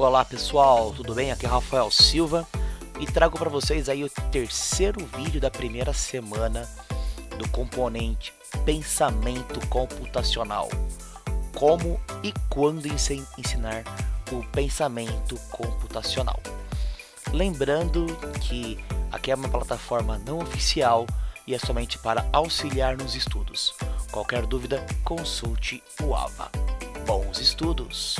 Olá pessoal, tudo bem? Aqui é Rafael Silva e trago para vocês aí o terceiro vídeo da primeira semana do componente Pensamento Computacional. Como e quando ensinar o pensamento computacional. Lembrando que aqui é uma plataforma não oficial e é somente para auxiliar nos estudos. Qualquer dúvida, consulte o AVA. Bons estudos!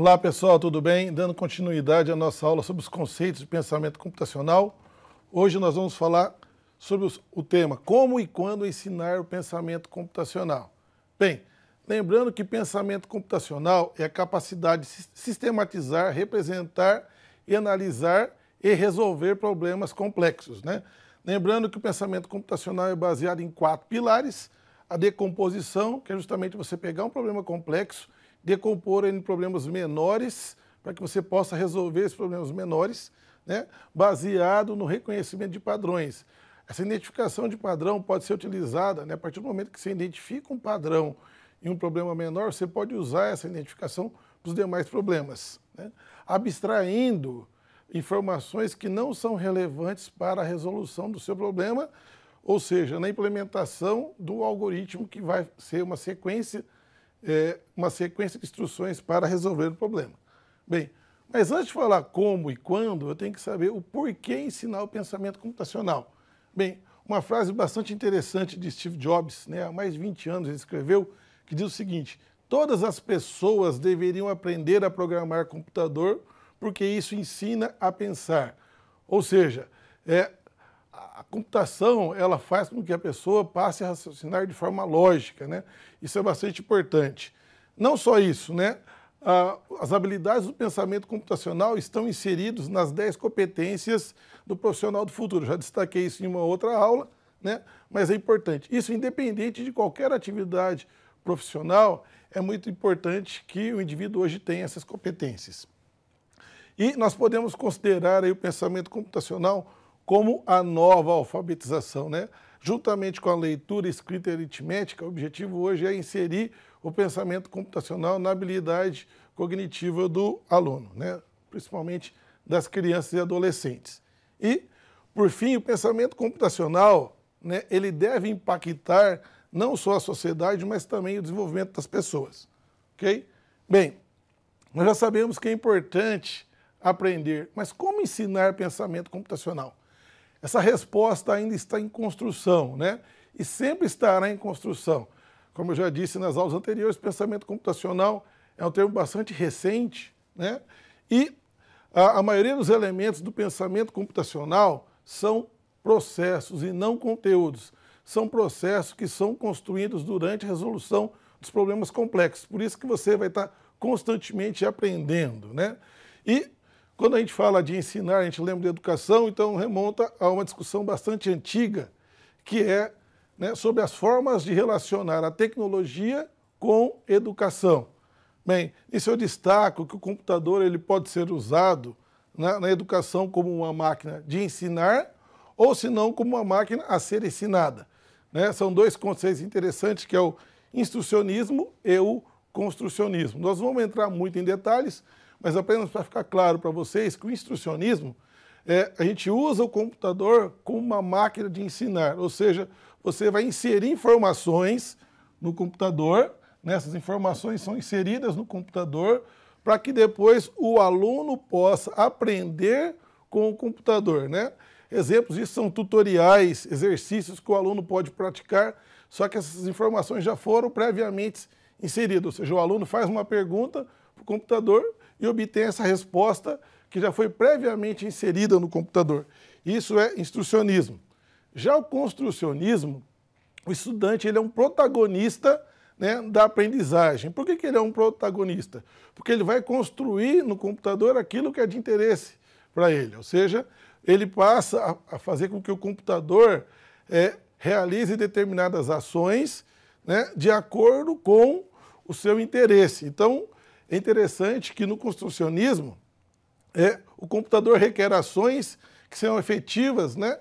Olá pessoal, tudo bem? Dando continuidade à nossa aula sobre os conceitos de pensamento computacional. Hoje nós vamos falar sobre o tema Como e quando ensinar o pensamento computacional. Bem, lembrando que pensamento computacional é a capacidade de sistematizar, representar e analisar e resolver problemas complexos. Né? Lembrando que o pensamento computacional é baseado em quatro pilares: a decomposição, que é justamente você pegar um problema complexo decompor em problemas menores para que você possa resolver esses problemas menores, né, baseado no reconhecimento de padrões. Essa identificação de padrão pode ser utilizada né, a partir do momento que você identifica um padrão em um problema menor, você pode usar essa identificação para os demais problemas, né, abstraindo informações que não são relevantes para a resolução do seu problema, ou seja, na implementação do algoritmo que vai ser uma sequência é, uma sequência de instruções para resolver o problema. Bem, mas antes de falar como e quando, eu tenho que saber o porquê ensinar o pensamento computacional. Bem, uma frase bastante interessante de Steve Jobs, né, há mais de 20 anos ele escreveu, que diz o seguinte: todas as pessoas deveriam aprender a programar computador porque isso ensina a pensar. Ou seja, é, a computação ela faz com que a pessoa passe a raciocinar de forma lógica, né? Isso é bastante importante. Não só isso, né? as habilidades do pensamento computacional estão inseridos nas 10 competências do profissional do futuro. Já destaquei isso em uma outra aula, né? Mas é importante. Isso independente de qualquer atividade profissional, é muito importante que o indivíduo hoje tenha essas competências. E nós podemos considerar aí o pensamento computacional como a nova alfabetização, né? Juntamente com a leitura, escrita e aritmética, o objetivo hoje é inserir o pensamento computacional na habilidade cognitiva do aluno, né? principalmente das crianças e adolescentes. E, por fim, o pensamento computacional né, ele deve impactar não só a sociedade, mas também o desenvolvimento das pessoas. Ok? Bem, nós já sabemos que é importante aprender, mas como ensinar pensamento computacional? Essa resposta ainda está em construção, né? E sempre estará em construção. Como eu já disse nas aulas anteriores, pensamento computacional é um termo bastante recente, né? E a, a maioria dos elementos do pensamento computacional são processos e não conteúdos. São processos que são construídos durante a resolução dos problemas complexos. Por isso que você vai estar constantemente aprendendo, né? E quando a gente fala de ensinar, a gente lembra de educação, então remonta a uma discussão bastante antiga, que é né, sobre as formas de relacionar a tecnologia com educação. Bem, isso eu destaco que o computador ele pode ser usado na, na educação como uma máquina de ensinar ou se não como uma máquina a ser ensinada. Né? São dois conceitos interessantes que é o instrucionismo e o construcionismo. Nós vamos entrar muito em detalhes, mas apenas para ficar claro para vocês que o instrucionismo, é, a gente usa o computador como uma máquina de ensinar, ou seja, você vai inserir informações no computador, né, essas informações são inseridas no computador para que depois o aluno possa aprender com o computador. Né? Exemplos disso são tutoriais, exercícios que o aluno pode praticar, só que essas informações já foram previamente inseridas, ou seja, o aluno faz uma pergunta para o computador e obtém essa resposta que já foi previamente inserida no computador. Isso é instrucionismo. Já o construcionismo, o estudante ele é um protagonista né, da aprendizagem. Por que, que ele é um protagonista? Porque ele vai construir no computador aquilo que é de interesse para ele. Ou seja, ele passa a, fazer com que o computador é, realize determinadas ações né, de acordo com o seu interesse. Então, é interessante que no construcionismo é, o computador requer ações que são efetivas, né,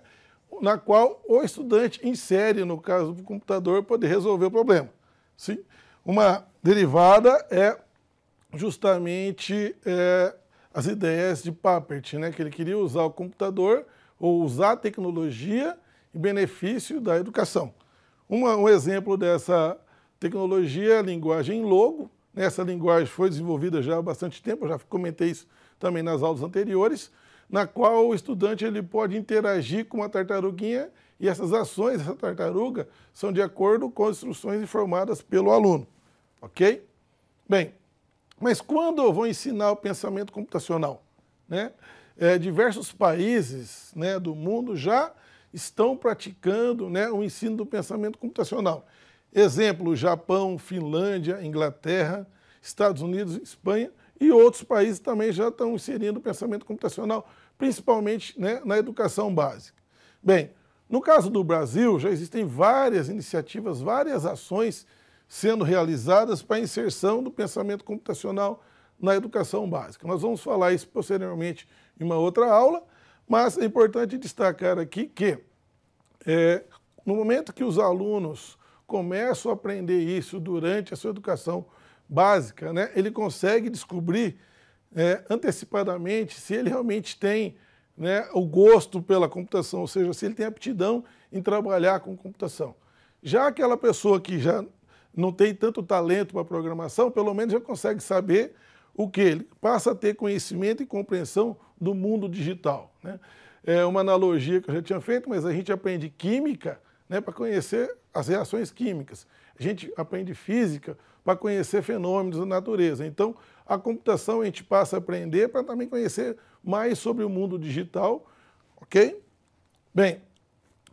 na qual o estudante insere, no caso do computador, poder resolver o problema. Sim? Uma derivada é justamente é, as ideias de Papert, né, que ele queria usar o computador ou usar a tecnologia em benefício da educação. Uma, um exemplo dessa tecnologia é a linguagem Logo. Essa linguagem foi desenvolvida já há bastante tempo, já comentei isso também nas aulas anteriores, na qual o estudante ele pode interagir com uma tartaruguinha e essas ações dessa tartaruga são de acordo com as instruções informadas pelo aluno. Ok? Bem, mas quando eu vou ensinar o pensamento computacional? Né? É, diversos países né, do mundo já estão praticando né, o ensino do pensamento computacional. Exemplo, Japão, Finlândia, Inglaterra, Estados Unidos, Espanha e outros países também já estão inserindo o pensamento computacional, principalmente né, na educação básica. Bem, no caso do Brasil, já existem várias iniciativas, várias ações sendo realizadas para a inserção do pensamento computacional na educação básica. Nós vamos falar isso posteriormente em uma outra aula, mas é importante destacar aqui que, é, no momento que os alunos começam a aprender isso durante a sua educação básica, né, ele consegue descobrir é, antecipadamente se ele realmente tem né, o gosto pela computação, ou seja, se ele tem aptidão em trabalhar com computação. Já aquela pessoa que já não tem tanto talento para programação, pelo menos já consegue saber o que? Ele passa a ter conhecimento e compreensão do mundo digital. Né? É uma analogia que eu já tinha feito, mas a gente aprende química né, para conhecer as reações químicas. A gente aprende física para conhecer fenômenos da natureza. Então, a computação a gente passa a aprender para também conhecer mais sobre o mundo digital, ok? Bem,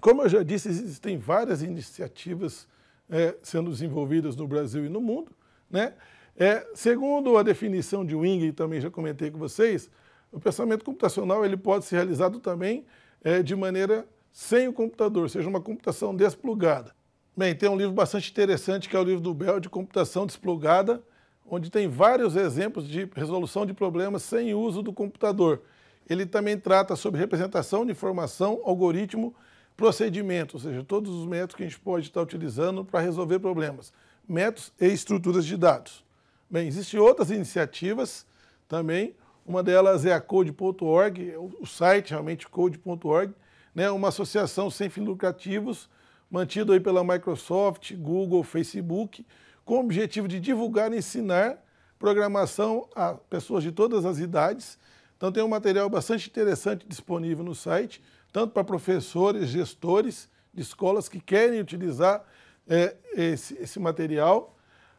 como eu já disse, existem várias iniciativas é, sendo desenvolvidas no Brasil e no mundo. Né? É, segundo a definição de Wing, também já comentei com vocês, o pensamento computacional ele pode ser realizado também é, de maneira sem o computador, seja uma computação desplugada. Bem, tem um livro bastante interessante que é o livro do Bell de computação desplugada, onde tem vários exemplos de resolução de problemas sem uso do computador. Ele também trata sobre representação de informação, algoritmo Procedimento, ou seja, todos os métodos que a gente pode estar utilizando para resolver problemas. Métodos e estruturas de dados. Bem, existem outras iniciativas também. Uma delas é a Code.org, o site realmente Code.org, né, uma associação sem fins lucrativos, mantido aí pela Microsoft, Google, Facebook, com o objetivo de divulgar e ensinar programação a pessoas de todas as idades. Então tem um material bastante interessante disponível no site tanto para professores, gestores de escolas que querem utilizar é, esse, esse material.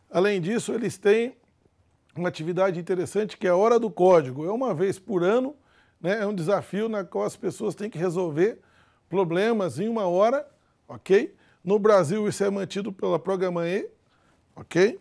Além disso, eles têm uma atividade interessante que é a Hora do Código. É uma vez por ano, né, é um desafio na qual as pessoas têm que resolver problemas em uma hora, ok? No Brasil isso é mantido pela Programa E, ok?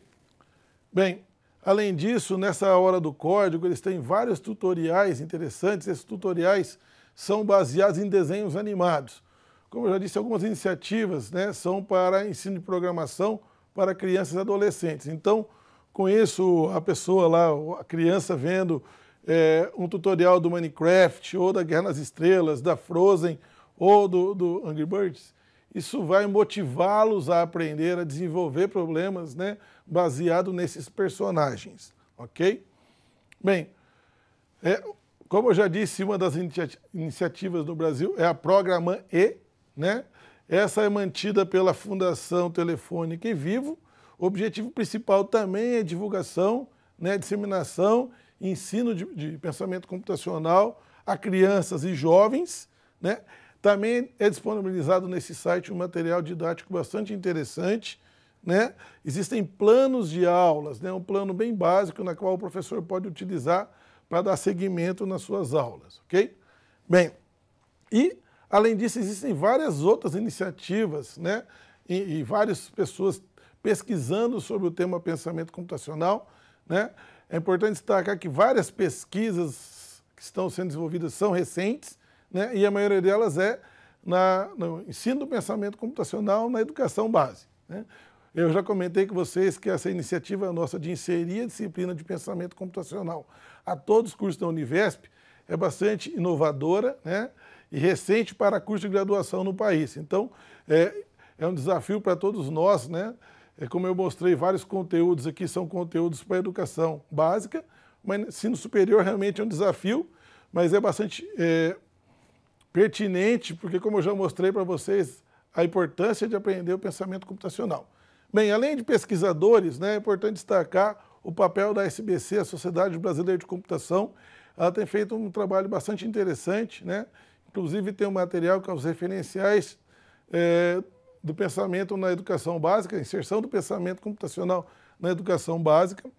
Bem, além disso, nessa Hora do Código, eles têm vários tutoriais interessantes. Esses tutoriais são baseados em desenhos animados. Como eu já disse, algumas iniciativas né, são para ensino de programação para crianças e adolescentes. Então, com isso, a pessoa lá, a criança vendo é, um tutorial do Minecraft, ou da Guerra nas Estrelas, da Frozen, ou do, do Angry Birds, isso vai motivá-los a aprender a desenvolver problemas né, baseado nesses personagens, ok? Bem, é, como eu já disse, uma das iniciativas do Brasil é a Programa E, né? Essa é mantida pela Fundação Telefônica e Vivo. O objetivo principal também é divulgação, né, disseminação, ensino de, de pensamento computacional a crianças e jovens. Né? Também é disponibilizado nesse site um material didático bastante interessante. Né? Existem planos de aulas, né? um plano bem básico na qual o professor pode utilizar para dar seguimento nas suas aulas, ok? Bem, e além disso existem várias outras iniciativas, né? E, e várias pessoas pesquisando sobre o tema pensamento computacional, né? É importante destacar que várias pesquisas que estão sendo desenvolvidas são recentes, né? E a maioria delas é na, no ensino do pensamento computacional na educação base. Né? Eu já comentei com vocês que essa iniciativa nossa de inserir a disciplina de pensamento computacional a todos os cursos da Univesp é bastante inovadora né? e recente para curso de graduação no país. Então, é, é um desafio para todos nós, né? É, como eu mostrei, vários conteúdos aqui são conteúdos para a educação básica, mas ensino superior realmente é um desafio, mas é bastante é, pertinente, porque como eu já mostrei para vocês, a importância de aprender o pensamento computacional. Bem, além de pesquisadores, né, é importante destacar o papel da SBC, a Sociedade Brasileira de Computação. Ela tem feito um trabalho bastante interessante, né? inclusive tem um material com os referenciais é, do pensamento na educação básica, inserção do pensamento computacional na educação básica.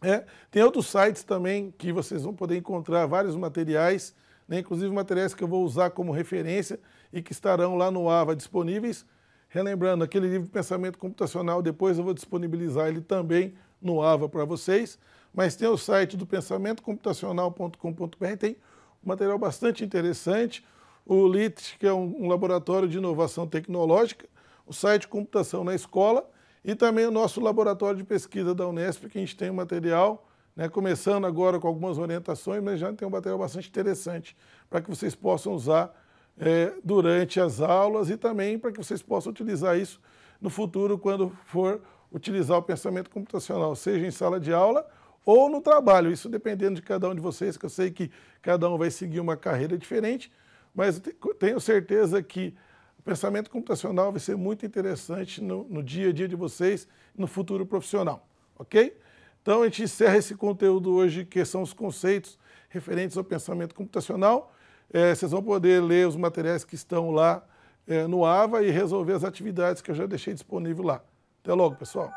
É, tem outros sites também que vocês vão poder encontrar vários materiais, né, inclusive materiais que eu vou usar como referência e que estarão lá no AVA disponíveis. Relembrando, aquele livro Pensamento Computacional, depois eu vou disponibilizar ele também no AVA para vocês, mas tem o site do pensamentocomputacional.com.br, tem um material bastante interessante, o LIT, que é um, um laboratório de inovação tecnológica, o site Computação na Escola. E também o nosso laboratório de pesquisa da Unesp, que a gente tem um material, né, começando agora com algumas orientações, mas já tem um material bastante interessante para que vocês possam usar é, durante as aulas e também para que vocês possam utilizar isso no futuro quando for utilizar o pensamento computacional, seja em sala de aula ou no trabalho. Isso dependendo de cada um de vocês, que eu sei que cada um vai seguir uma carreira diferente, mas tenho certeza que o pensamento computacional vai ser muito interessante no, no dia a dia de vocês no futuro profissional, ok? Então a gente encerra esse conteúdo hoje, que são os conceitos referentes ao pensamento computacional. É, vocês vão poder ler os materiais que estão lá é, no AVA e resolver as atividades que eu já deixei disponível lá. Até logo, pessoal.